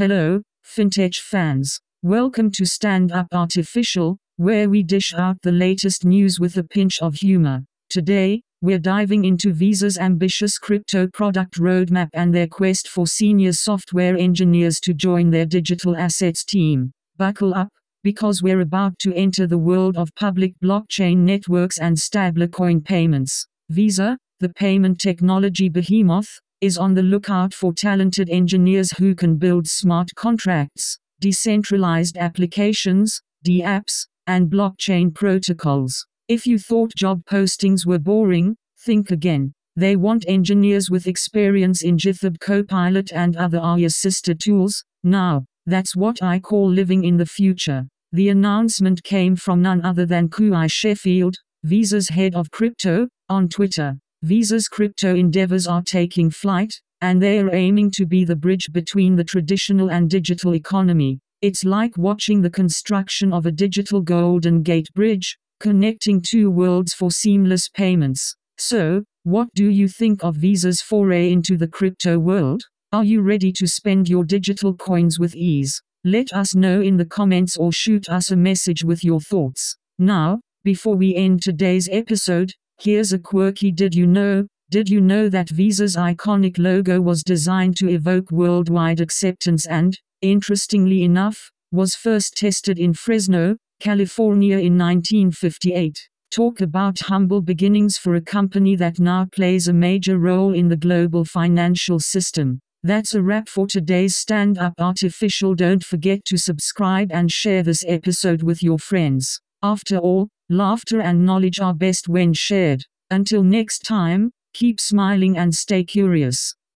Hello, fintech fans. Welcome to Stand Up Artificial, where we dish out the latest news with a pinch of humor. Today, we're diving into Visa's ambitious crypto product roadmap and their quest for senior software engineers to join their digital assets team. Buckle up, because we're about to enter the world of public blockchain networks and stablecoin payments. Visa, the payment technology behemoth, is on the lookout for talented engineers who can build smart contracts, decentralized applications, DApps, and blockchain protocols. If you thought job postings were boring, think again. They want engineers with experience in GitHub Copilot and other AI assisted tools. Now, that's what I call living in the future. The announcement came from none other than Cuy Sheffield, Visa's head of crypto, on Twitter. Visa's crypto endeavors are taking flight, and they are aiming to be the bridge between the traditional and digital economy. It's like watching the construction of a digital Golden Gate Bridge, connecting two worlds for seamless payments. So, what do you think of Visa's foray into the crypto world? Are you ready to spend your digital coins with ease? Let us know in the comments or shoot us a message with your thoughts. Now, before we end today's episode, Here's a quirky did you know? Did you know that Visa's iconic logo was designed to evoke worldwide acceptance and, interestingly enough, was first tested in Fresno, California in 1958? Talk about humble beginnings for a company that now plays a major role in the global financial system. That's a wrap for today's Stand Up Artificial. Don't forget to subscribe and share this episode with your friends. After all, Laughter and knowledge are best when shared. Until next time, keep smiling and stay curious.